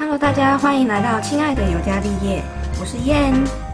Hello，大家欢迎来到亲爱的尤加利叶，我是燕。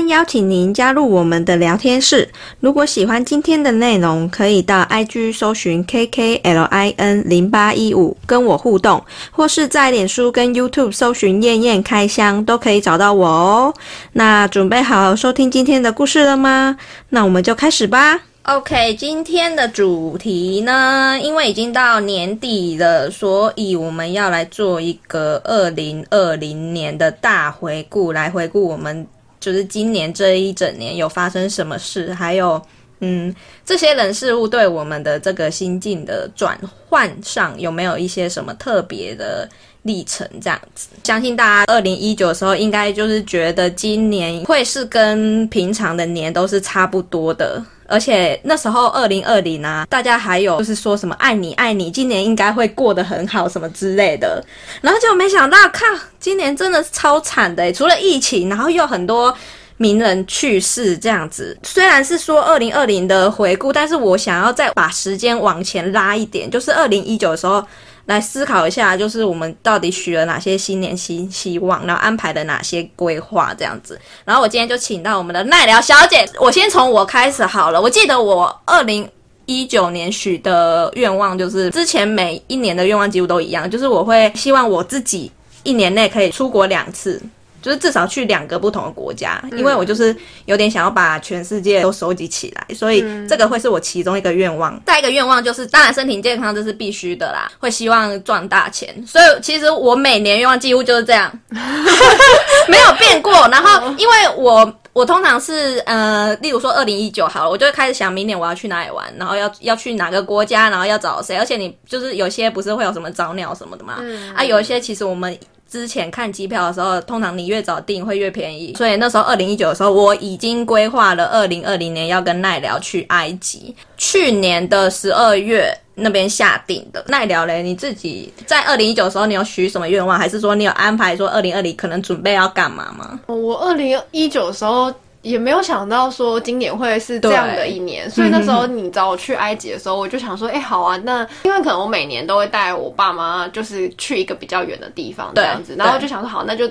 邀请您加入我们的聊天室。如果喜欢今天的内容，可以到 IG 搜寻 KKLIN 零八一五跟我互动，或是在脸书跟 YouTube 搜寻燕燕开箱，都可以找到我哦。那准备好收听今天的故事了吗？那我们就开始吧。OK，今天的主题呢，因为已经到年底了，所以我们要来做一个二零二零年的大回顾，来回顾我们。就是今年这一整年有发生什么事，还有嗯，这些人事物对我们的这个心境的转换上有没有一些什么特别的历程？这样子，相信大家二零一九的时候应该就是觉得今年会是跟平常的年都是差不多的。而且那时候二零二零啊，大家还有就是说什么爱你爱你，今年应该会过得很好什么之类的，然后就没想到，靠，今年真的是超惨的，除了疫情，然后又很多名人去世这样子。虽然是说二零二零的回顾，但是我想要再把时间往前拉一点，就是二零一九的时候。来思考一下，就是我们到底许了哪些新年新希望，然后安排了哪些规划这样子。然后我今天就请到我们的奈良小姐，我先从我开始好了。我记得我二零一九年许的愿望，就是之前每一年的愿望几乎都一样，就是我会希望我自己一年内可以出国两次。就是至少去两个不同的国家，因为我就是有点想要把全世界都收集起来，所以这个会是我其中一个愿望。再一个愿望就是，当然身体健康这是必须的啦，会希望赚大钱。所以其实我每年愿望几乎就是这样 没有变过。然后因为我我通常是呃，例如说二零一九好了，我就会开始想明年我要去哪里玩，然后要要去哪个国家，然后要找谁。而且你就是有些不是会有什么早鸟什么的嘛，啊，有一些其实我们。之前看机票的时候，通常你越早订会越便宜，所以那时候二零一九的时候，我已经规划了二零二零年要跟奈良去埃及。去年的十二月那边下定的。奈良嘞，你自己在二零一九的时候，你有许什么愿望，还是说你有安排说二零二零可能准备要干嘛吗？我二零一九的时候。也没有想到说今年会是这样的一年，所以那时候你找我去埃及的时候，我就想说，哎，好啊，那因为可能我每年都会带我爸妈，就是去一个比较远的地方这样子，然后就想说，好，那就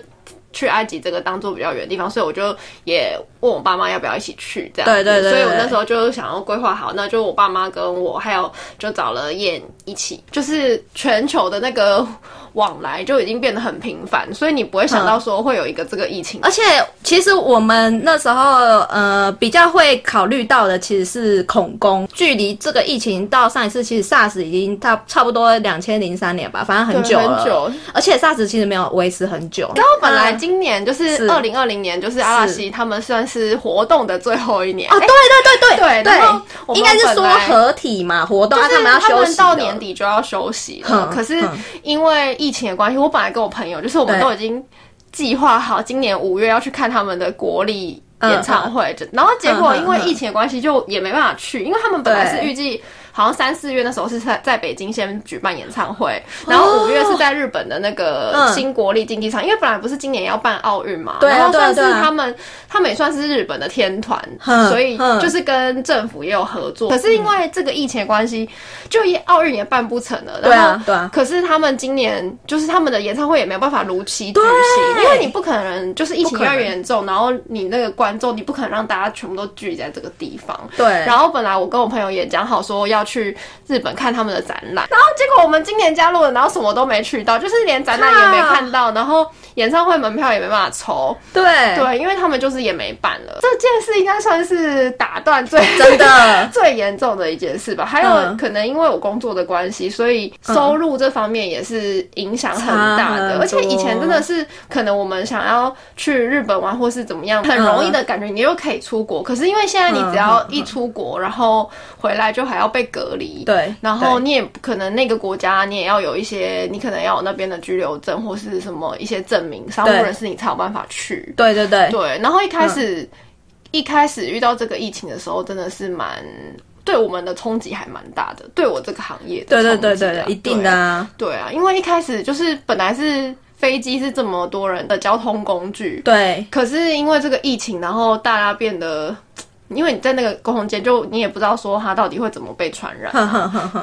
去埃及这个当做比较远的地方，所以我就也问我爸妈要不要一起去这样。对对对。所以我那时候就想要规划好，那就我爸妈跟我还有就找了燕一起，就是全球的那个。往来就已经变得很频繁，所以你不会想到说会有一个这个疫情。而且其实我们那时候呃比较会考虑到的其实是恐攻。距离这个疫情到上一次其实 SARS 已经差差不多两千零三年吧，反正很久了。很久。而且 SARS 其实没有维持很久。然后本来今年就是二零二零年，就是阿拉西他们算是活动的最后一年。啊，对对对对对。对，应该是说合体嘛活动，他们要休息。到年底就要休息了。可是因为疫情的关系，我本来跟我朋友，就是我们都已经计划好今年五月要去看他们的国立演唱会，然后结果因为疫情的关系，就也没办法去，因为他们本来是预计。好像三四月那时候是在在北京先举办演唱会，然后五月是在日本的那个新国立竞技场，因为本来不是今年要办奥运嘛，然后算是他们他们也算是日本的天团，所以就是跟政府也有合作。可是因为这个疫情关系，就奥运也办不成了。对啊，对啊。可是他们今年就是他们的演唱会也没有办法如期举行，因为你不可能就是疫情越严重，然后你那个观众你不可能让大家全部都聚在这个地方。对。然后本来我跟我朋友也讲好说要。去日本看他们的展览，然后结果我们今年加入了，然后什么都没去到，就是连展览也没看到，然后演唱会门票也没办法抽。对对，因为他们就是也没办了。这件事应该算是打断最真的 最严重的一件事吧。还有可能因为我工作的关系，所以收入这方面也是影响很大的。而且以前真的是可能我们想要去日本玩或是怎么样，很容易的感觉，你又可以出国。可是因为现在你只要一出国，然后回来就还要被。隔离对，然后你也不可能那个国家，你也要有一些，你可能要有那边的居留证或是什么一些证明，商务人士你才有办法去。对对对对。然后一开始一开始遇到这个疫情的时候，真的是蛮对我们的冲击还蛮大的，对我这个行业。对对对对，一定的啊。对啊，因为一开始就是本来是飞机是这么多人的交通工具，对，可是因为这个疫情，然后大家变得。因为你在那个空间，就你也不知道说他到底会怎么被传染。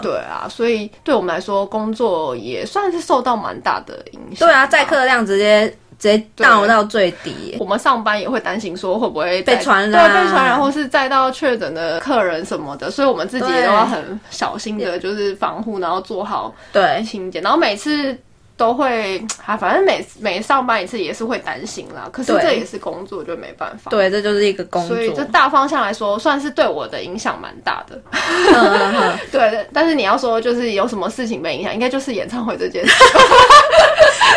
对啊，所以对我们来说，工作也算是受到蛮大的影响。对啊，载客量直接。直接降到最低。我们上班也会担心说会不会被传染，对，被传染，或是载到确诊的客人什么的，所以我们自己都要很小心的，就是防护，然后做好对清洁，然后每次。都会啊，反正每每上班一次也是会担心啦。可是这也是工作，就没办法。对，这就是一个工作。所以这大方向来说，算是对我的影响蛮大的。对，但是你要说就是有什么事情被影响，应该就是演唱会这件事。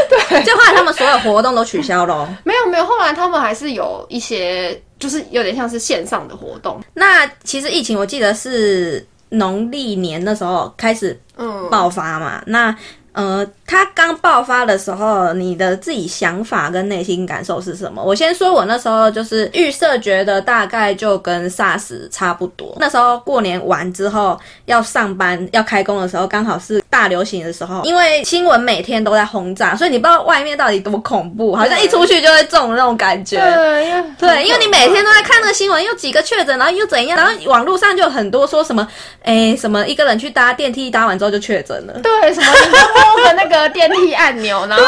对，就后来他们所有活动都取消了。没有没有，后来他们还是有一些，就是有点像是线上的活动。那其实疫情，我记得是农历年的时候开始爆发嘛。那呃，它刚爆发的时候，你的自己想法跟内心感受是什么？我先说，我那时候就是预设，觉得大概就跟 SARS 差不多。那时候过年完之后要上班要开工的时候，刚好是大流行的时候，因为新闻每天都在轰炸，所以你不知道外面到底多恐怖，好像一出去就会中那种感觉。对，对，因为你每天都在看那个新闻，又几个确诊，然后又怎样，然后网络上就有很多说什么，哎，什么一个人去搭电梯，搭完之后就确诊了。对，什么？那个电梯按钮，然后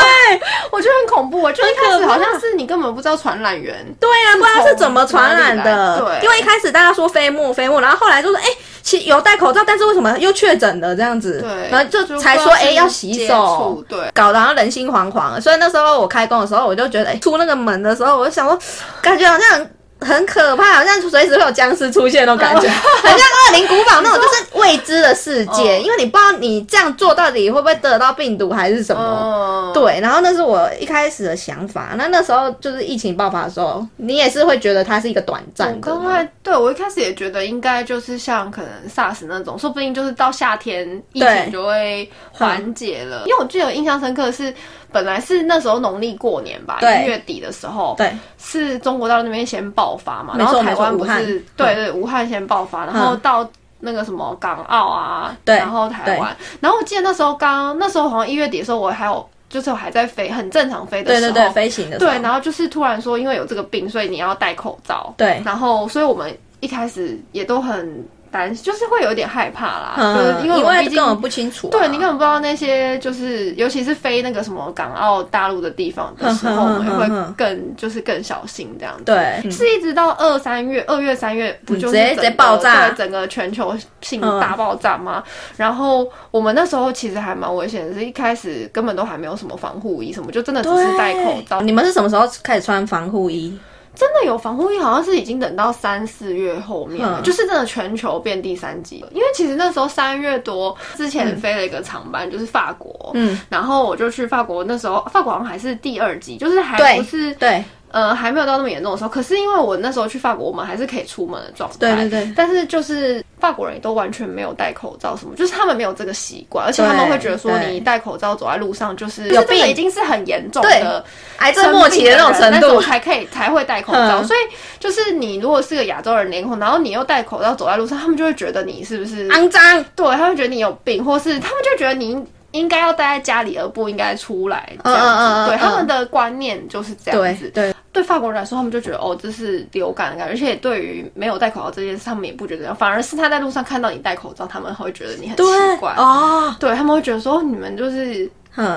我觉得很恐怖。我就一开始好像是你根本不知道传染源，对啊，不知道是怎么传染的。对，因为一开始大家说飞沫飞沫，然后后来就说哎，其有戴口罩，但是为什么又确诊了这样子？对，然后就才说哎要洗手，对，搞得好像人心惶惶。所以那时候我开工的时候，我就觉得哎，出那个门的时候，我就想说，感觉好像。很可怕，好像随时会有僵尸出现那种感觉，很像恶灵古堡那种，就是未知的世界，因为你不知道你这样做到底会不会得到病毒还是什么。对，然后那是我一开始的想法。那那时候就是疫情爆发的时候，你也是会觉得它是一个短暂的。对，我一开始也觉得应该就是像可能 SARS 那种，说不定就是到夏天疫情就会缓解了。因为我记得印象深刻是。本来是那时候农历过年吧，一月底的时候，对，是中国大陆那边先爆发嘛，然后台湾不是，对对，武汉先爆发，然后到那个什么港澳啊，对，然后台湾，然后我记得那时候刚那时候好像一月底的时候，我还有就是我还在飞，很正常飞的时候，对对对，飞行的，对，然后就是突然说因为有这个病，所以你要戴口罩，对，然后所以我们一开始也都很。担就是会有点害怕啦，就是因为我毕竟根本不清楚，对你根本不知道那些就是尤其是飞那个什么港澳大陆的地方的时候，我们会更就是更小心这样子。对，是一直到二三月，二月三月不就是直接爆炸，整个全球性大爆炸吗？然后我们那时候其实还蛮危险的，是一开始根本都还没有什么防护衣什么，就真的只是戴口罩。你们是什么时候开始穿防护衣？真的有防护衣，好像是已经等到三四月后面，就是真的全球变第三季了。因为其实那时候三月多之前飞了一个长班，就是法国，嗯，然后我就去法国，那时候法国好像还是第二季，就是还不是对。呃，还没有到那么严重的时候，可是因为我那时候去法国，我们还是可以出门的状态。对对对。但是就是法国人也都完全没有戴口罩，什么就是他们没有这个习惯，而且他们会觉得说你戴口罩走在路上就是有病，已经是很严重的癌症末期的那种程度才可以才会戴口罩。所以就是你如果是个亚洲人脸孔，然后你又戴口罩走在路上，他们就会觉得你是不是肮脏？对，他会觉得你有病，或是他们就觉得你。应该要待在家里，而不应该出来这样子。对他们的观念就是这样子。对对，法国人来说，他们就觉得哦，这是流感的感觉。而且对于没有戴口罩这件事，他们也不觉得这样，反而是他在路上看到你戴口罩，他们会觉得你很奇怪哦。对他们会觉得说，你们就是。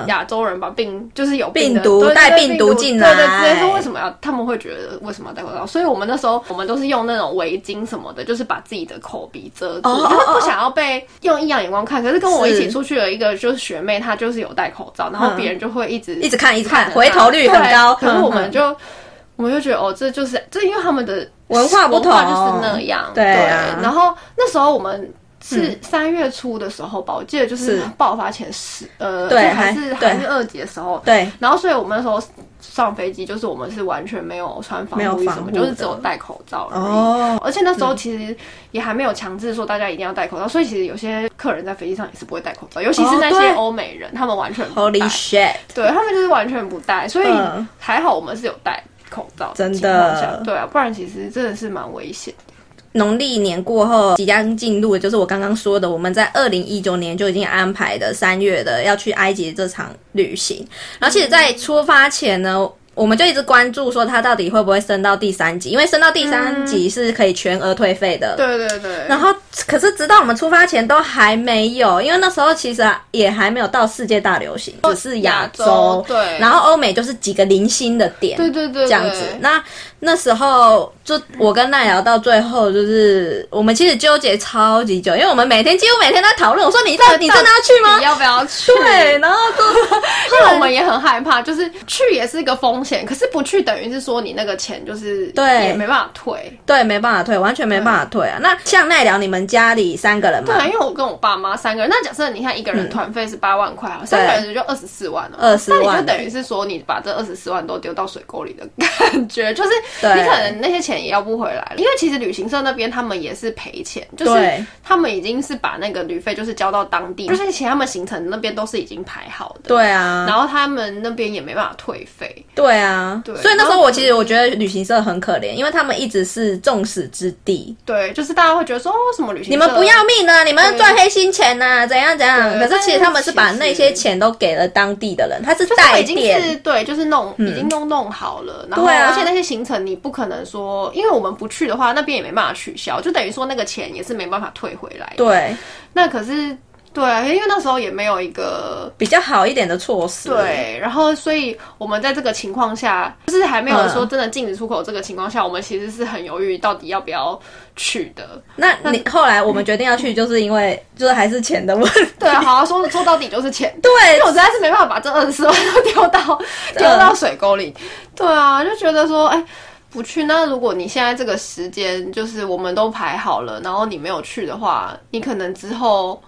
亚洲人把病就是有病毒带病毒进来，对对，直接说为什么要？他们会觉得为什么要戴口罩？所以我们那时候我们都是用那种围巾什么的，就是把自己的口鼻遮住，就是不想要被用异样眼光看。可是跟我一起出去的一个就是学妹，她就是有戴口罩，然后别人就会一直一直看，一直看，回头率很高。可是我们就我们就觉得哦，这就是这，因为他们的文化不同，就是那样。对，然后那时候我们。是三月初的时候吧，我记得就是爆发前十呃，对，还是还是二级的时候，对。然后所以我们那时候上飞机，就是我们是完全没有穿防护衣什么，就是只有戴口罩而已。哦。而且那时候其实也还没有强制说大家一定要戴口罩，所以其实有些客人在飞机上也是不会戴口罩，尤其是那些欧美人，他们完全 Holy shit，对他们就是完全不戴，所以还好我们是有戴口罩，真的，对啊，不然其实真的是蛮危险。农历年过后，即将进入的就是我刚刚说的，我们在二零一九年就已经安排的三月的要去埃及这场旅行。然后，其实，在出发前呢，我们就一直关注说它到底会不会升到第三级，因为升到第三级是可以全额退费的。对对对。然后，可是直到我们出发前都还没有，因为那时候其实也还没有到世界大流行，只是亚洲。对。然后欧美就是几个零星的点。对对对。这样子，那那时候就我跟奈聊到最后，就是我们其实纠结超级久，因为我们每天几乎每天都在讨论。我说你到你真的要去吗？你要不要去？对，然后就 因为我们也很害怕，就是去也是一个风险，可是不去等于是说你那个钱就是对也没办法退，对，没办法退，完全没办法退啊。那像奈良，你们家里三个人嘛？对，因为我跟我爸妈三个人。那假设你看一个人团费是八万块，三个人就二十四万了。二十万，那你就等于是说你把这二十四万都丢到水沟里的感觉，就是你可能那些钱也要不回来了。因为其实旅行社那边他们也是赔钱，就是他们已经是把那个旅费就是交到当地，就是其他们行程那边都是已经排好的。对啊，然后他们那边也没办法退费。对啊，对。所以那时候我其实我觉得旅行社很可怜，因为他们一直是众矢之的。对，就是大家会觉得说，为什么旅行你们不要命呢？你们赚黑心钱呢？怎样怎样？可是其实他们是把那些钱都给了当地的人，他是代店，对，就是弄已经弄弄好了。然后而且那些行程你不可能说，因为我们不去的话，那边也没办法取消，就等于说那个钱也是没办法退回来。对，那可是。对啊，因为那时候也没有一个比较好一点的措施。对，然后所以我们在这个情况下，就是还没有说真的禁止出口这个情况下，我们其实是很犹豫到底要不要去的。那你后来我们决定要去，就是因为就是还是钱的问题。对啊，好说说到底就是钱。对，因为我实在是没办法把这二十四万都丢到丢到水沟里。对啊，就觉得说，哎，不去。那如果你现在这个时间就是我们都排好了，然后你没有去的话，你可能之后。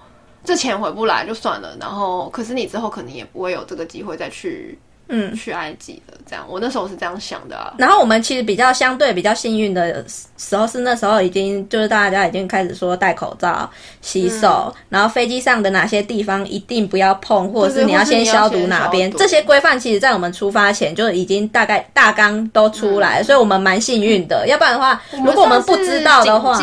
这钱回不来就算了，然后可是你之后可能也不会有这个机会再去。嗯，去埃及的这样，我那时候是这样想的。然后我们其实比较相对比较幸运的时候是那时候已经就是大家已经开始说戴口罩、洗手，然后飞机上的哪些地方一定不要碰，或者是你要先消毒哪边，这些规范其实在我们出发前就已经大概大纲都出来，所以我们蛮幸运的。要不然的话，如果我们不知道的话，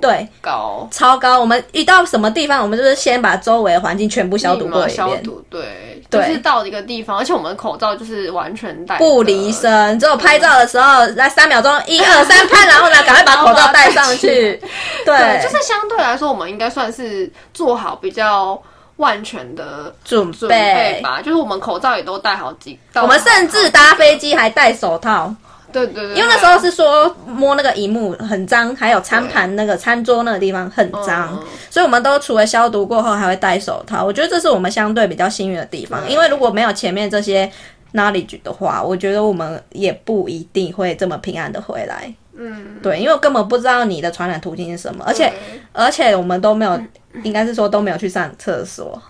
对高超高，我们一到什么地方，我们就是先把周围的环境全部消毒过一遍。对，就是到一个地方，而且我们的口罩。就是完全戴不离身，只有拍照的时候，来三秒钟，一二三拍，然后呢，赶快把口罩戴上去。对，就是相对来说，我们应该算是做好比较万全的准备吧。就是我们口罩也都戴好几，我们甚至搭飞机还戴手套。对对对，因为那时候是说摸那个荧幕很脏，还有餐盘那个餐桌那个地方很脏，所以我们都除了消毒过后还会戴手套。我觉得这是我们相对比较幸运的地方，因为如果没有前面这些 knowledge 的话，我觉得我们也不一定会这么平安的回来。嗯，对，因为我根本不知道你的传染途径是什么，而且而且我们都没有，应该是说都没有去上厕所。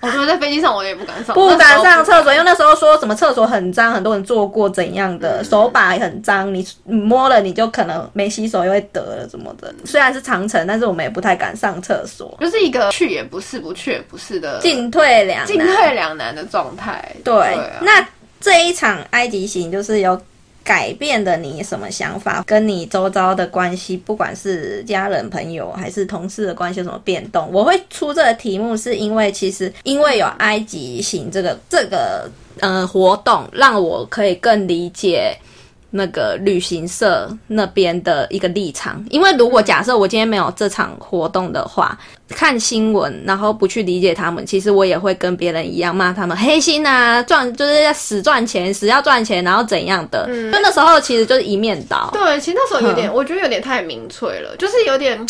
我觉得在飞机上我也不敢上，不敢上厕所，因为那时候说什么厕所很脏，很多人做过怎样的，手把很脏，你摸了你就可能没洗手又会得了什么的。虽然是长城，但是我们也不太敢上厕所，就是一个去也不是，不去也不是的进退两进退两难的状态。对，那这一场埃及行就是有。改变的你什么想法？跟你周遭的关系，不管是家人、朋友还是同事的关系有什么变动？我会出这个题目，是因为其实因为有埃及行这个这个呃活动，让我可以更理解。那个旅行社那边的一个立场，因为如果假设我今天没有这场活动的话，看新闻然后不去理解他们，其实我也会跟别人一样骂他们黑心啊，赚就是要死赚钱，死要赚钱，然后怎样的？嗯就那时候其实就是一面倒。对，其实那时候有点，我觉得有点太明粹了，就是有点。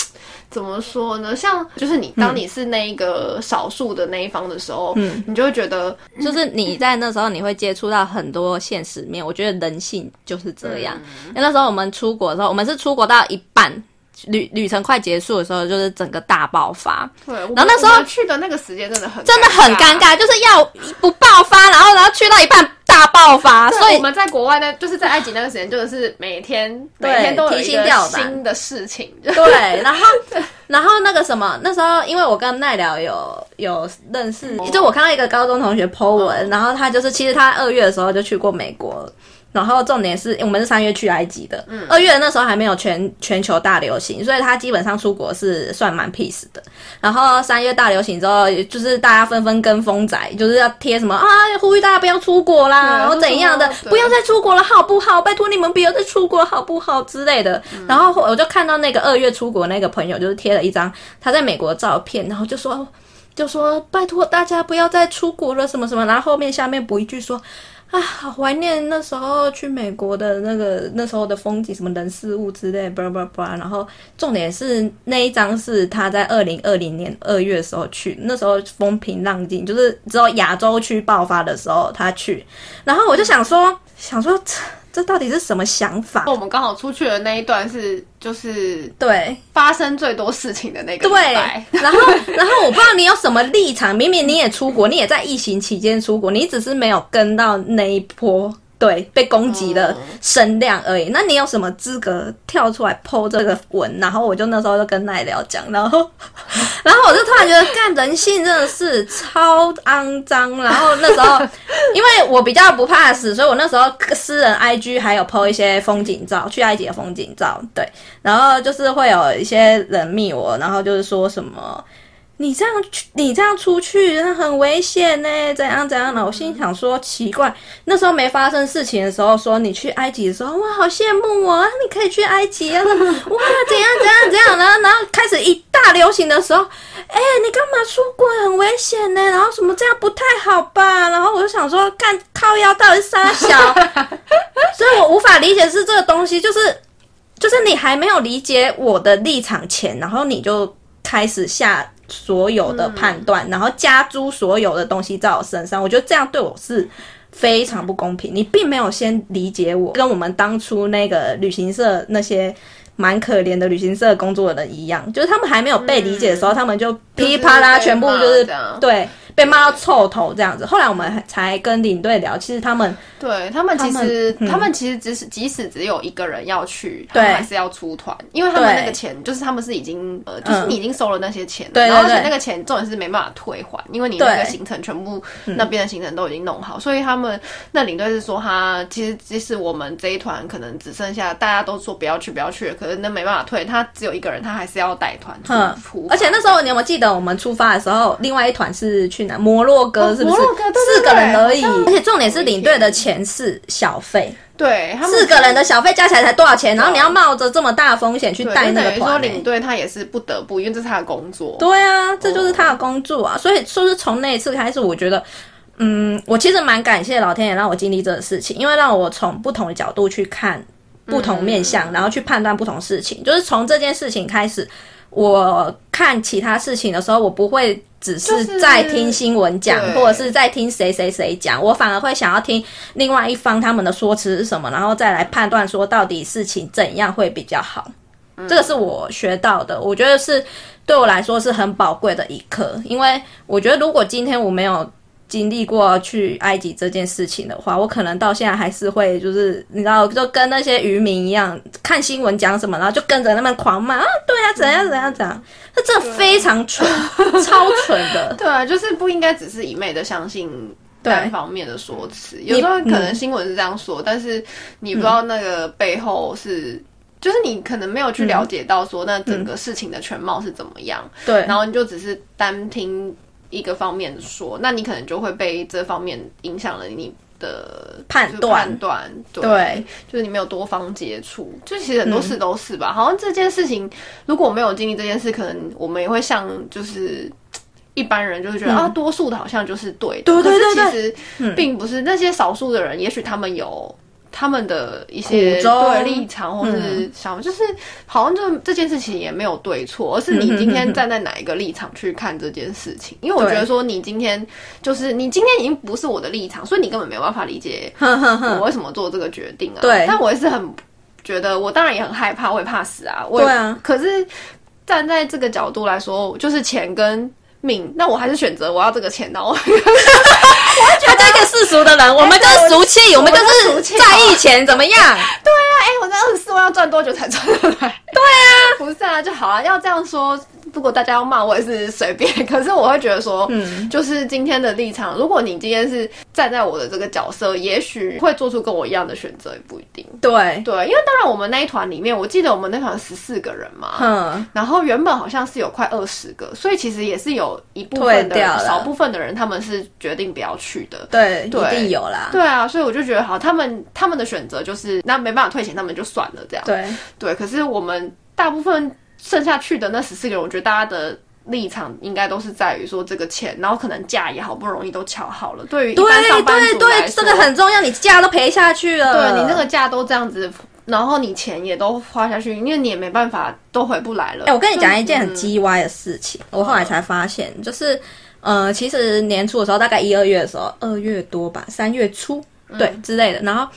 怎么说呢？像就是你，当你是那一个少数的那一方的时候，嗯，你就会觉得，就是你在那时候你会接触到很多现实面。我觉得人性就是这样。因为那时候我们出国的时候，我们是出国到一半，旅旅程快结束的时候，就是整个大爆发。对，然后那时候去的那个时间真的很真的很尴尬，就是要不爆发，然后然后去到一半。大爆发，所以我们在国外呢，就是在埃及那个时间，就是每天每天都有一个新的事情。对，然后然后那个什么，那时候因为我跟奈聊有有认识，就我看到一个高中同学 po 文，然后他就是其实他二月的时候就去过美国。然后重点是我们是三月去埃及的，二月那时候还没有全全球大流行，所以他基本上出国是算蛮 peace 的。然后三月大流行之后，就是大家纷纷跟风仔，就是要贴什么啊，呼吁大家不要出国啦，然后怎样的，不要再出国了，好不好？拜托你们不要再出国，好不好之类的。然后我就看到那个二月出国那个朋友，就是贴了一张他在美国的照片，然后就说就说拜托大家不要再出国了，什么什么，然后后面下面补一句说。啊，好怀念那时候去美国的那个那时候的风景，什么人事物之类，巴拉巴拉。然后重点是那一张是他在二零二零年二月的时候去，那时候风平浪静，就是只有亚洲区爆发的时候他去。然后我就想说，想说。这到底是什么想法？我们刚好出去的那一段是，就是对发生最多事情的那个。对，然后，然后我不知道你有什么立场，明明你也出国，你也在疫情期间出国，你只是没有跟到那一波。对，被攻击的声量而已。那你有什么资格跳出来剖这个文？然后我就那时候就跟奈聊讲，然后，然后我就突然觉得，干人性真的是超肮脏。然后那时候，因为我比较不怕死，所以我那时候私人 IG 还有 po 一些风景照，去埃及的风景照。对，然后就是会有一些人密我，然后就是说什么。你这样去，你这样出去，那很危险呢。怎样怎样的？我心想说，奇怪，那时候没发生事情的时候，说你去埃及的时候，哇，好羡慕我啊，你可以去埃及啊！哇，怎样怎样怎样？然后然后开始一大流行的时候，哎，你干嘛出国？很危险呢。然后什么这样不太好吧？然后我就想说，看靠腰到底是啥小？所以我无法理解是这个东西，就是就是你还没有理解我的立场前，然后你就开始下。所有的判断，然后加诸所有的东西在我身上，我觉得这样对我是非常不公平。你并没有先理解我，跟我们当初那个旅行社那些蛮可怜的旅行社工作的人一样，就是他们还没有被理解的时候，他们就噼里啪啦全部就是对。被骂到臭头这样子，后来我们才跟领队聊，其实他们对他们其实他们其实只是即使只有一个人要去，他们还是要出团，因为他们那个钱就是他们是已经呃，就是你已经收了那些钱，对而且那个钱重点是没办法退还，因为你那个行程全部那边的行程都已经弄好，所以他们那领队是说他其实即使我们这一团可能只剩下大家都说不要去不要去，可是那没办法退，他只有一个人，他还是要带团出。而且那时候你有没有记得我们出发的时候，另外一团是去？摩洛哥是不是四个人而已？而且重点是领队的钱是小费，对，四个人的小费加起来才多少钱？然后你要冒着这么大的风险去带那个团，说领队他也是不得不，因为这是他的工作。对啊，这就是他的工作啊。所以说是从那一次开始，我觉得，嗯，我其实蛮感谢老天爷让我经历这个事情，因为让我从不同的角度去看不同面相，然后去判断不同事情。就是从这件事情开始。我看其他事情的时候，我不会只是在听新闻讲，或者是在听谁谁谁讲，我反而会想要听另外一方他们的说辞是什么，然后再来判断说到底事情怎样会比较好。这个是我学到的，我觉得是对我来说是很宝贵的一课，因为我觉得如果今天我没有。经历过去埃及这件事情的话，我可能到现在还是会，就是你知道，就跟那些渔民一样，看新闻讲什么，然后就跟着他们狂骂啊，对啊，怎样怎样怎样，那这非常蠢，超蠢的。对啊，就是不应该只是一昧的相信单方面的说辞，有时候可能新闻是这样说，但是你不知道那个背后是，就是你可能没有去了解到说那整个事情的全貌是怎么样，对，然后你就只是单听。一个方面说，那你可能就会被这方面影响了你的判断。判断对，就是你没有多方接触，就其实很多事都是吧。好像这件事情，如果我没有经历这件事，可能我们也会像就是一般人，就会觉得啊，多数的好像就是对的。对对对对，其实并不是那些少数的人，也许他们有。他们的一些对立场，或是想，就是好像这这件事情也没有对错，而是你今天站在哪一个立场去看这件事情。因为我觉得说，你今天就是你今天已经不是我的立场，所以你根本没有办法理解 我为什么做这个决定啊。对，但我也是很觉得，我当然也很害怕，我也怕死啊。对啊。可是站在这个角度来说，就是钱跟。命，那我还是选择我要这个钱的。我觉得一个世俗的人，我们就是俗气，我们就是在意钱，怎么样？对啊，哎，我那二十四万要赚多久才赚得来？对啊，不是啊，就好啊。要这样说，如果大家要骂我也是随便。可是我会觉得说，嗯，就是今天的立场，如果你今天是站在我的这个角色，也许会做出跟我一样的选择，也不一定。对对，因为当然我们那一团里面，我记得我们那团十四个人嘛，嗯，然后原本好像是有快二十个，所以其实也是有一部分的少部分的人，他们是决定不要去的。对，一定有啦。对啊，所以我就觉得好，他们他们的选择就是那没办法退钱，他们就算了这样。对对，可是我们大部分剩下去的那十四个人，我觉得大家的立场应该都是在于说这个钱，然后可能价也好不容易都敲好了。对于对对对，这个很重要，你价都赔下去了，对你那个价都这样子，然后你钱也都花下去，因为你也没办法都回不来了。哎，我跟你讲一件很鸡歪的事情，我后来才发现，就是呃，其实年初的时候，大概一二月的时候，二月多吧，三月初对之类的，然后。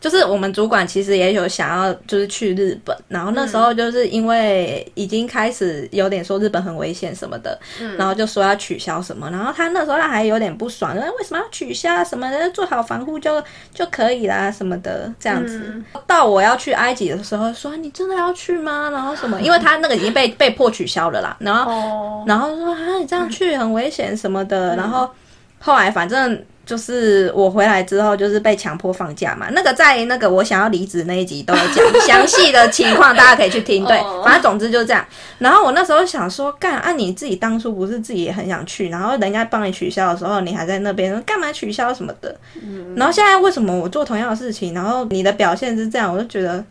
就是我们主管其实也有想要，就是去日本，然后那时候就是因为已经开始有点说日本很危险什么的，然后就说要取消什么，然后他那时候他还有点不爽，为为什么要取消什么的，做好防护就就可以啦什么的这样子。到我要去埃及的时候，说你真的要去吗？然后什么？因为他那个已经被被迫取消了啦，然后然后说啊你这样去很危险什么的，然后后来反正。就是我回来之后，就是被强迫放假嘛。那个在那个我想要离职那一集都有讲详细的情况，大家可以去听。对，反正总之就是这样。然后我那时候想说，干，按你自己当初不是自己也很想去，然后人家帮你取消的时候，你还在那边干嘛取消什么的。然后现在为什么我做同样的事情，然后你的表现是这样，我就觉得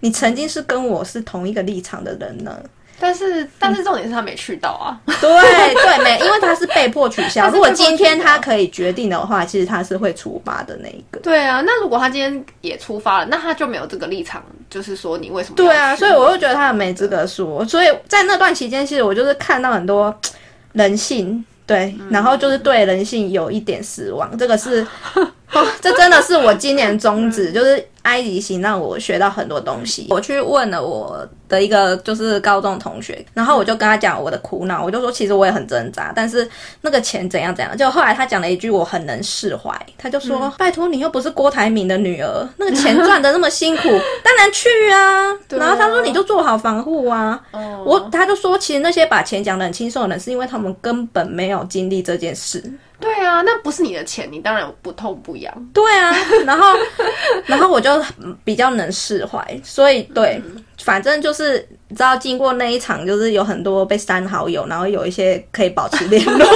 你曾经是跟我是同一个立场的人呢。但是，但是重点是他没去到啊。对对，没，因为他是被迫取消。如果今天他可以决定的话，其实他是会出发的那一个。对啊，那如果他今天也出发了，那他就没有这个立场，就是说你为什么？对啊，所以我又觉得他没资格说。所以在那段期间，其实我就是看到很多人性，对，然后就是对人性有一点失望。这个是，这真的是我今年宗旨，就是埃及行让我学到很多东西。我去问了我。的一个就是高中同学，然后我就跟他讲我的苦恼，我就说其实我也很挣扎，但是那个钱怎样怎样，就后来他讲了一句我很能释怀，他就说拜托你又不是郭台铭的女儿，那个钱赚的那么辛苦，当然去啊。然后他说你就做好防护啊。我他就说其实那些把钱讲的很轻松的人，是因为他们根本没有经历这件事。对啊，那不是你的钱，你当然不痛不痒。对啊，然后 然后我就比较能释怀，所以对。反正就是你知道，经过那一场，就是有很多被删好友，然后有一些可以保持联络。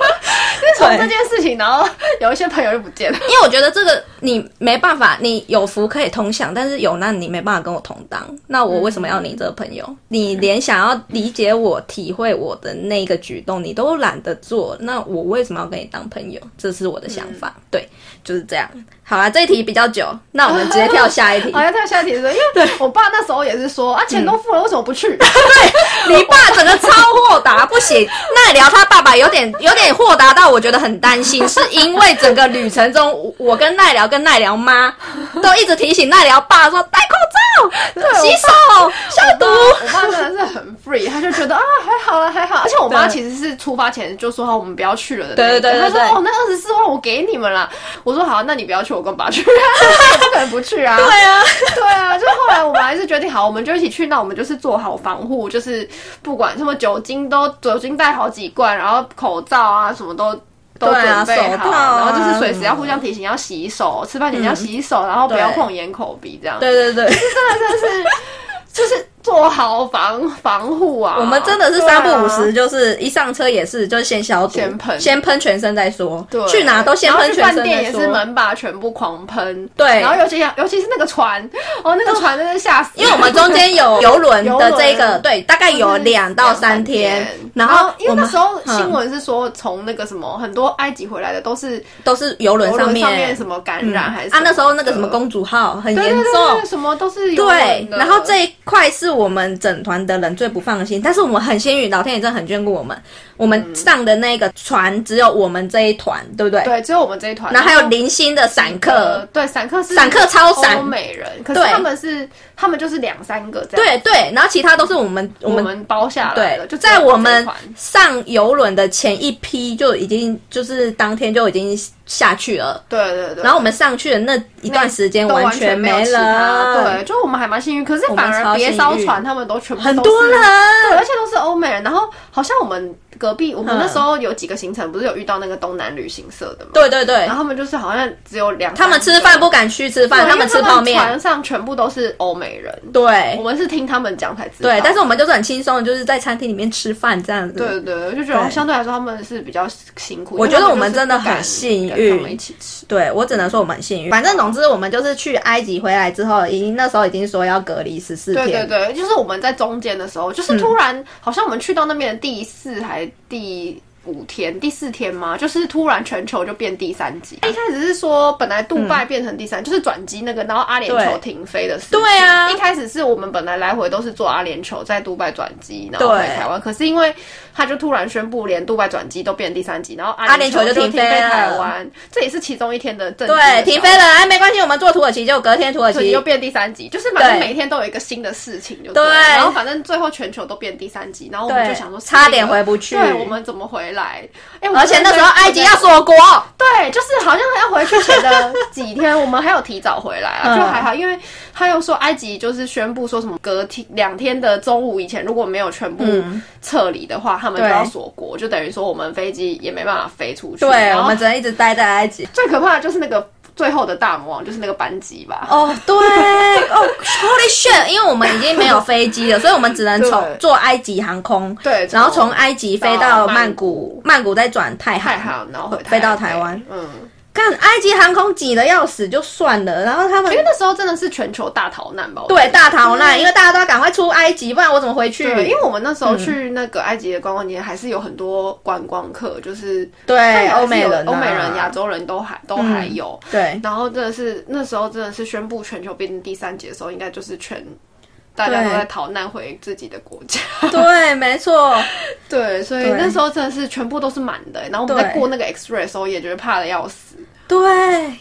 从这件事情，然后有一些朋友就不见了。因为我觉得这个你没办法，你有福可以同享，但是有难你没办法跟我同当。那我为什么要你这个朋友？你连想要理解我、体会我的那个举动，你都懒得做，那我为什么要跟你当朋友？这是我的想法。对，就是这样。好啊，这一题比较久，那我们直接跳下一题。好，要跳下一题是因为对我爸那时候也是说啊，钱都付了，为什么不去？对你爸整个超豁达，不行。奈聊他爸爸有点有点豁达到我觉得很担心，是因为整个旅程中，我跟奈聊跟奈良妈 都一直提醒奈良爸说戴口罩、洗手、消毒。我爸真的是很 free，他就觉得啊还好了还好。而且我妈其实是出发前就说好我们不要去了的。对对对，他说哦那二十四万我给你们了。我说好，那你不要去。我跟爸去，不可能不去啊！对啊，对啊，就后来我们还是决定好，我们就一起去。那我们就是做好防护，就是不管什么酒精都酒精带好几罐，然后口罩啊什么都都准备好，然后就是随时要互相提醒要洗手，吃饭前要洗手，然后不要碰眼口鼻这样。对对对，是真的，真的是 就是。做好防防护啊！我们真的是三不五时，就是一上车也是，就是先消毒，先喷，先喷全身再说。对，去哪都先喷全身饭店也是门把全部狂喷。对，然后尤其尤其是那个船，哦，那个船真的吓死！因为我们中间有游轮的这个，对，大概有两到三天。然后因为那时候新闻是说，从那个什么很多埃及回来的都是都是游轮上面什么感染还是啊？那时候那个什么公主号很严重，什么都是对。然后这一块是。我们整团的人最不放心，但是我们很幸运，老天爷真的很眷顾我们。我们上的那个船只有我们这一团，对不对？对，只有我们这一团。然后还有零星的散客，对，散客是散客超散，欧美人，可是他们是他们就是两三个这样。对对，然后其他都是我们我们包下来的，就在我们上游轮的前一批就已经就是当天就已经。下去了，对对对，然后我们上去的那一段时间完全没了，对，就我们还蛮幸运，可是反而别艘船他们都全部很多人，对，而且都是欧美人，然后好像我们。隔壁，我们那时候有几个行程，不是有遇到那个东南旅行社的吗？对对对，然后他们就是好像只有两，他们吃饭不敢去吃饭，他们吃泡面。船上全部都是欧美人，对，我们是听他们讲才知道。对，但是我们就是很轻松，就是在餐厅里面吃饭这样子。对对就觉得相对来说他们是比较辛苦。我觉得我们真的很幸运，一起吃。对我只能说我们很幸运。反正总之我们就是去埃及回来之后，已经那时候已经说要隔离十四天。对对对，就是我们在中间的时候，就是突然好像我们去到那边的第四还第。五天，第四天吗？就是突然全球就变第三级。一开始是说本来杜拜变成第三，就是转机那个，然后阿联酋停飞的事。对啊，一开始是我们本来来回都是坐阿联酋在杜拜转机，然后回台湾。可是因为他就突然宣布连杜拜转机都变第三级，然后阿联酋就停飞台湾。这也是其中一天的政对停飞了。哎，没关系，我们坐土耳其，就隔天土耳其又变第三级，就是反正每天都有一个新的事情，就对。然后反正最后全球都变第三级，然后我们就想说差点回不去，对我们怎么回来？哎。而且那时候埃及要锁国，对，就是好像要回去前的几天，我们还有提早回来啊，就还好，因为他又说埃及就是宣布说什么隔天两天的中午以前如果没有全部撤离的话，他们就要锁国，就等于说我们飞机也没办法飞出去，对，我们只能一直待在埃及。最可怕的就是那个。最后的大魔王就是那个班机吧？哦，对，哦，Holy shit！因为我们已经没有飞机了，所以我们只能从坐埃及航空，对，然后从埃及飞到曼谷，曼谷再转太行，然后飞到台湾，嗯。看埃及航空挤的要死就算了，然后他们因为那时候真的是全球大逃难吧？对，大逃难，因为大家都要赶快出埃及，不然我怎么回去？因为我们那时候去那个埃及的观光节，还是有很多观光客，就是对欧美人、欧美人、亚洲人都还都还有。对，然后真的是那时候真的是宣布全球变成第三节的时候，应该就是全大家都在逃难回自己的国家。对，没错，对，所以那时候真的是全部都是满的。然后我们在过那个 X ray 的时候，也觉得怕的要死。对，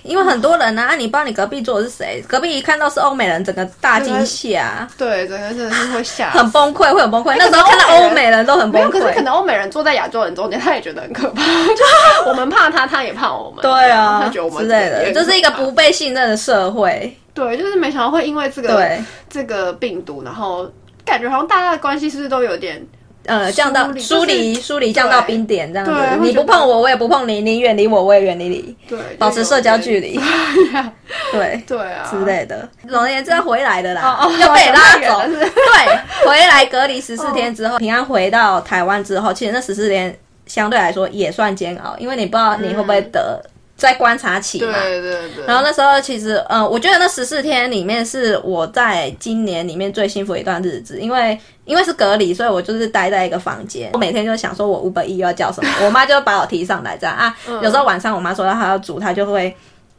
因为很多人呢，啊，你不知道你隔壁坐的是谁，隔壁一看到是欧美人，整个大惊吓，对，整个真的是会吓，很崩溃，会很崩溃。那时候看到欧美人都很崩溃，可是可能欧美人坐在亚洲人中间，他也觉得很可怕，就 我们怕他，他也怕我们，对啊，他觉得我们之类的，就是一个不被信任的社会。对，就是没想到会因为这个这个病毒，然后感觉好像大家的关系是不是都有点。呃，降到疏离，疏离降到冰点这样子。你不碰我，我也不碰你；你远离我，我也远离你。对，保持社交距离。对对啊之类的。总而言之，要回来的啦，要被拉走。对，回来隔离十四天之后，平安回到台湾之后，其实那十四天相对来说也算煎熬，因为你不知道你会不会得。在观察期嘛，对对对。然后那时候其实，呃，我觉得那十四天里面是我在今年里面最幸福的一段日子，因为因为是隔离，所以我就是待在一个房间，我每天就想说我五百一要叫什么，我妈就把我提上来这样啊。有时候晚上我妈说她要煮，她就会。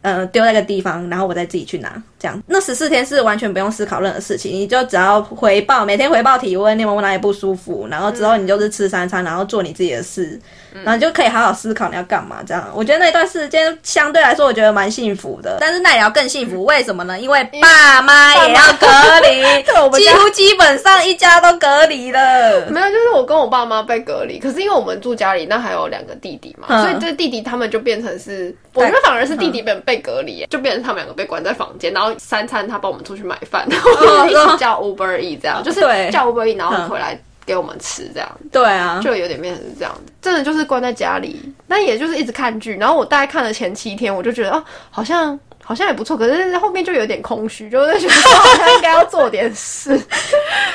嗯，丢在个地方，然后我再自己去拿，这样。那十四天是完全不用思考任何事情，你就只要回报，每天回报体温，你有没有哪里不舒服，然后之后你就是吃三餐，然后做你自己的事，然后就可以好好思考你要干嘛。这样，我觉得那段时间相对来说，我觉得蛮幸福的。但是那也要更幸福，为什么呢？因为爸妈也要隔离，几乎基本上一家都隔离了。没有，就是我跟我爸妈被隔离，可是因为我们住家里，那还有两个弟弟嘛，所以这弟弟他们就变成是，我觉得反而是弟弟被被。隔离就变成他们两个被关在房间，然后三餐他帮我们出去买饭，然后一起叫 Uber E 这样，就是叫 Uber E，然后回来给我们吃这样。对啊，就有点变成是这样真的就是关在家里，那也就是一直看剧。然后我大概看了前七天，我就觉得哦，好像好像也不错，可是后面就有点空虚，就是觉得好像应该要做点事。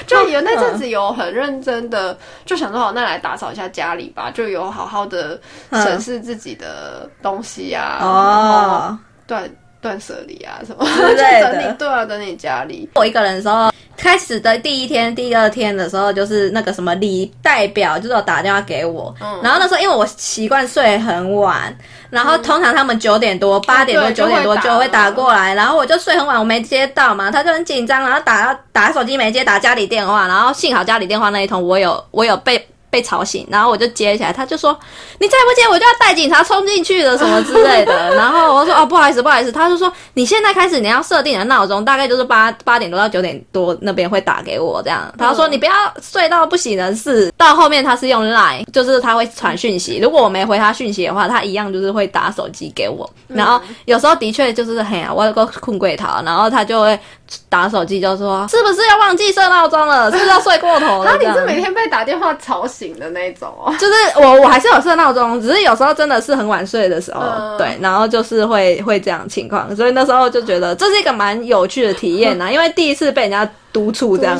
就有那阵子有很认真的，就想说好，那来打扫一下家里吧，就有好好的审视自己的东西啊。哦。断断舍离啊，什么之 类的，对啊，整理家里。我一个人的时候，开始的第一天、第二天的时候，就是那个什么李代表，就是有打电话给我。然后那时候，因为我习惯睡很晚，然后通常他们九点多、八点多、九点多就会打过来，然后我就睡很晚，我没接到嘛，他就很紧张，然后打打手机没接，打家里电话，然后幸好家里电话那一通我有我有被。被吵醒，然后我就接起来，他就说：“你再不接，我就要带警察冲进去了，什么之类的。”然后我说：“哦，不好意思，不好意思。”他就说：“你现在开始你要设定的闹钟，大概就是八八点多到九点多那边会打给我这样。”他说：“你不要睡到不省人事。”到后面他是用 Line，就是他会传讯息，如果我没回他讯息的话，他一样就是会打手机给我。然后有时候的确就是嘿啊，我有个困柜头，然后他就会打手机就说：“是不是要忘记设闹钟了？是不是要睡过头了？”然后你是每天被打电话吵醒？醒的那种哦，就是我我还是有设闹钟，只是有时候真的是很晚睡的时候，对，然后就是会会这样情况，所以那时候就觉得这是一个蛮有趣的体验呐，因为第一次被人家。督促这样，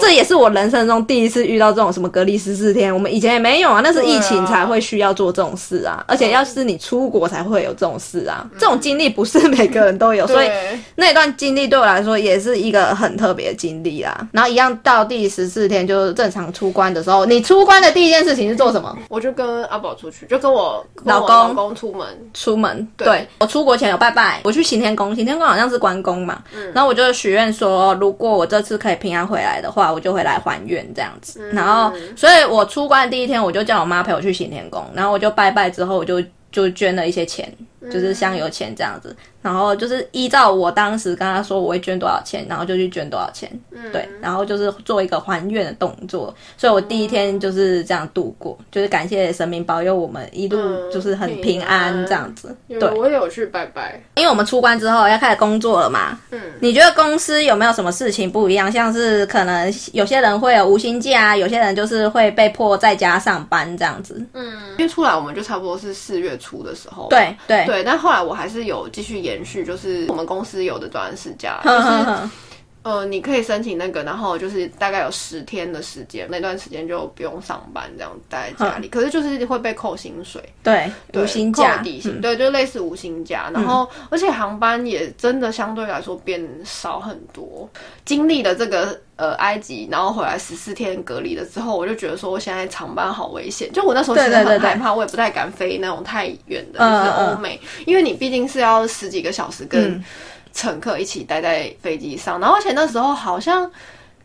这也是我人生中第一次遇到这种什么隔离十四天。我们以前也没有啊，那是疫情才会需要做这种事啊。而且要是你出国才会有这种事啊，这种经历不是每个人都有，所以那段经历对我来说也是一个很特别的经历啦。然后一样到第十四天就是正常出关的时候，你出关的第一件事情是做什么？我就跟阿宝出去，就跟我老公老公出门出门。对我出国前有拜拜，我去行天宫，行天宫好像是关公嘛，然后我就许愿说，如果我这次可以平安回来的话，我就会来还愿这样子。然后，所以我出关第一天，我就叫我妈陪我去行天宫，然后我就拜拜之后，我就就捐了一些钱，就是香油钱这样子。然后就是依照我当时跟他说我会捐多少钱，然后就去捐多少钱，对，然后就是做一个还愿的动作。所以我第一天就是这样度过，就是感谢神明保佑我们一路就是很平安这样子。对，我也有去拜拜，因为我们出关之后要开始工作了嘛。嗯，你觉得公司有没有什么事情不一样？像是可能有些人会有无薪假，有些人就是会被迫在家上班这样子。嗯，因为出来我们就差不多是四月初的时候。对对对，但后来我还是有继续。延续就是我们公司有的短时假，就是呃，你可以申请那个，然后就是大概有十天的时间，那段时间就不用上班，这样待在家里。可是就是会被扣薪水，对，无薪假底薪，对，就类似无薪假。然后而且航班也真的相对来说变少很多。经历了这个呃埃及，然后回来十四天隔离了之后，我就觉得说我现在长班好危险。就我那时候其实很害怕，我也不太敢飞那种太远的，就是欧美，因为你毕竟是要十几个小时跟。乘客一起待在飞机上，然后而且那时候好像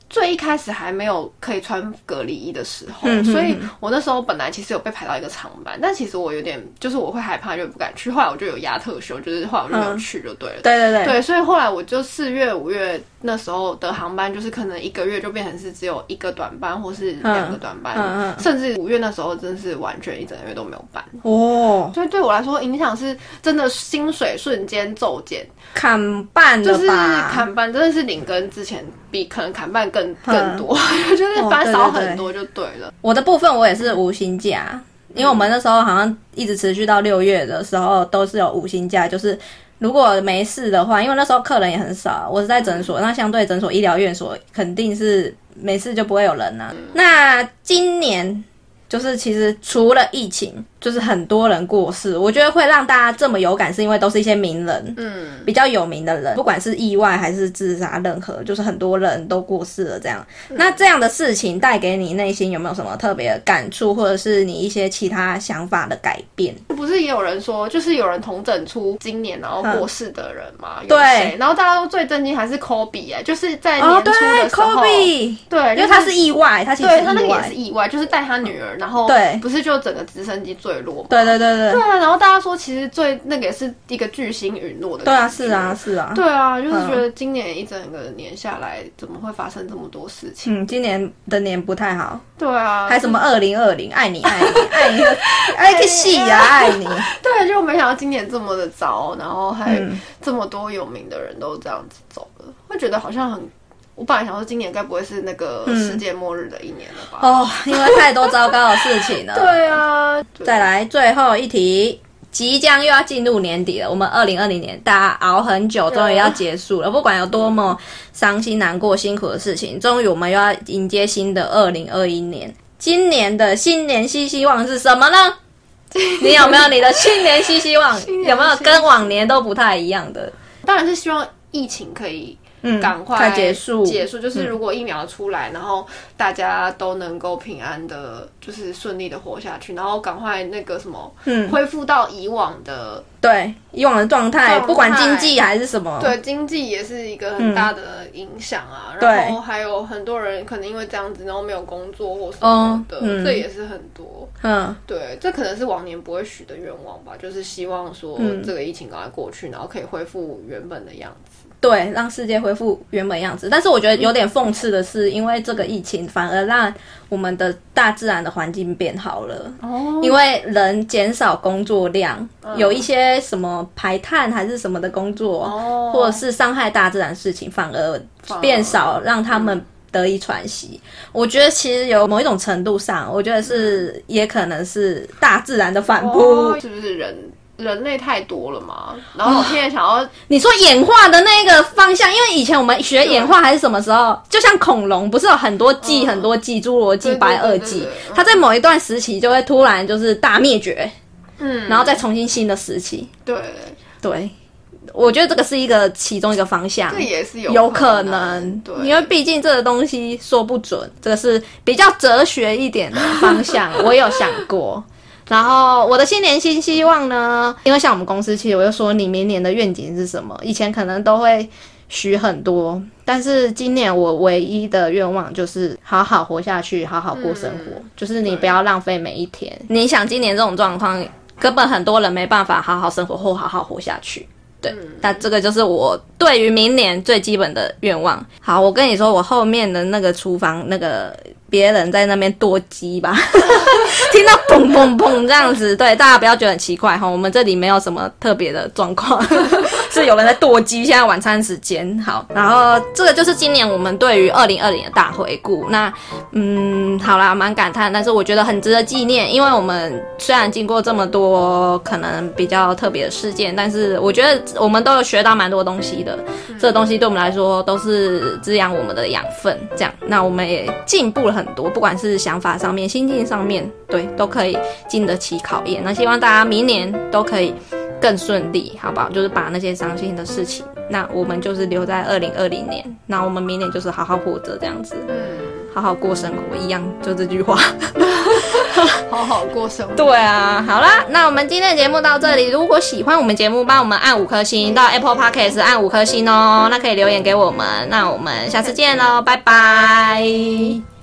最一开始还没有可以穿隔离衣的时候，所以我那时候本来其实有被排到一个长班，但其实我有点就是我会害怕，就不敢去。后来我就有压特休，就是后来我就没有去就对了。对对对，对，所以后来我就四月五月。那时候的航班就是可能一个月就变成是只有一个短班或是两个短班，甚至五月那时候真是完全一整个月都没有班哦。所以对我来说影响是真的薪水瞬间骤减，砍半就是砍半，真的是领跟之前比可能砍半更更多，就是翻少很多就对了。我的部分我也是无薪假，因为我们那时候好像一直持续到六月的时候都是有无薪假，就是。如果没事的话，因为那时候客人也很少，我是在诊所，那相对诊所、医疗院所肯定是没事就不会有人呐。那今年就是其实除了疫情。就是很多人过世，我觉得会让大家这么有感，是因为都是一些名人，嗯，比较有名的人，不管是意外还是自杀，任何就是很多人都过世了这样。那这样的事情带给你内心有没有什么特别的感触，或者是你一些其他想法的改变？不是也有人说，就是有人同整出今年然后过世的人嘛？对，然后大家都最震惊还是科比哎，就是在年初的时候，对，因为他是意外，他其实他那个也是意外，就是带他女儿，然后对，不是就整个直升机坠落，对对对对，对啊，然后大家说其实最那个也是一个巨星陨落的，对啊，是啊是啊，对啊，就是觉得今年一整个年下来，怎么会发生这么多事情？嗯，今年的年不太好，对啊，还什么二零二零，爱你爱你 爱你。爱个戏呀，爱你，对，就没想到今年这么的糟，然后还这么多有名的人都这样子走了，会觉得好像很。我本来想说，今年该不会是那个世界末日的一年了吧？哦，因为太多糟糕的事情了。对啊，再来最后一题，即将又要进入年底了。我们二零二零年大家熬很久，终于要结束了。不管有多么伤心难过、辛苦的事情，终于我们又要迎接新的二零二一年。今年的新年新希望是什么呢？你有没有你的新年新希望？有没有跟往年都不太一样的？当然是希望疫情可以。嗯赶快快结束。结束就是如果疫苗出来，然后大家都能够平安的，就是顺利的活下去，然后赶快那个什么，嗯。恢复到以往的，对，以往的状态，不管经济还是什么，对经济也是一个很大的影响啊。对然后还有很多人可能因为这样子，然后没有工作或什么的，这也是很多。嗯，对，这可能是往年不会许的愿望吧，就是希望说嗯。这个疫情赶快过去，然后可以恢复原本的样子。对，让世界恢复原本样子。但是我觉得有点讽刺的是，因为这个疫情反而让我们的大自然的环境变好了。哦因为人减少工作量，有一些什么排碳还是什么的工作，哦或者是伤害大自然的事情，反而变少，让他们得以喘息。我觉得其实有某一种程度上，我觉得是也可能是大自然的反扑。哦是不是人人类太多了嘛？然后我现在想要，你说演化的那个方向，因为以前我们学演化还是什么时候，就像恐龙，不是有很多季、很多季，侏罗纪、白垩纪它在某一段时期就会突然就是大灭绝，嗯，然后再重新新的时期。对，对，我觉得这个是一一个其中一个方向这。也是有有可可能，对，因为毕竟这个东西说不准，这个是比较哲学一点的方向，我有想过。然后我的新年新希望呢，因为像我们公司，其实我就说你明年的愿景是什么？以前可能都会许很多，但是今年我唯一的愿望就是好好活下去，好好过生活，嗯就是你不要浪费每一天。你想今年这种状况，根本很多人没办法好好生活或好好活下去。对，但这个就是我对于明年最基本的愿望。好，我跟你说，我后面的那个厨房那个别人在那边剁鸡吧，听到砰砰砰这样子，对大家不要觉得很奇怪哈，我们这里没有什么特别的状况，是有人在剁鸡。现在晚餐时间好，然后这个就是今年我们对于二零二零的大回顾。那嗯，好啦，蛮感叹，但是我觉得很值得纪念，因为我们虽然经过这么多可能比较特别的事件，但是我觉得我们都有学到蛮多东西的。这个东西对我们来说都是滋养我们的养分，这样，那我们也进步了很多，不管是想法上面、心境上面，对，都可以经得起考验。那希望大家明年都可以更顺利，好不好？就是把那些伤心的事情，那我们就是留在二零二零年，那我们明年就是好好活着，这样子，嗯，好好过生活，一样，就这句话。好好过生活。对啊，好啦，那我们今天的节目到这里。如果喜欢我们节目，帮我们按五颗星，到 Apple Podcast 按五颗星哦。那可以留言给我们。那我们下次见喽，拜拜。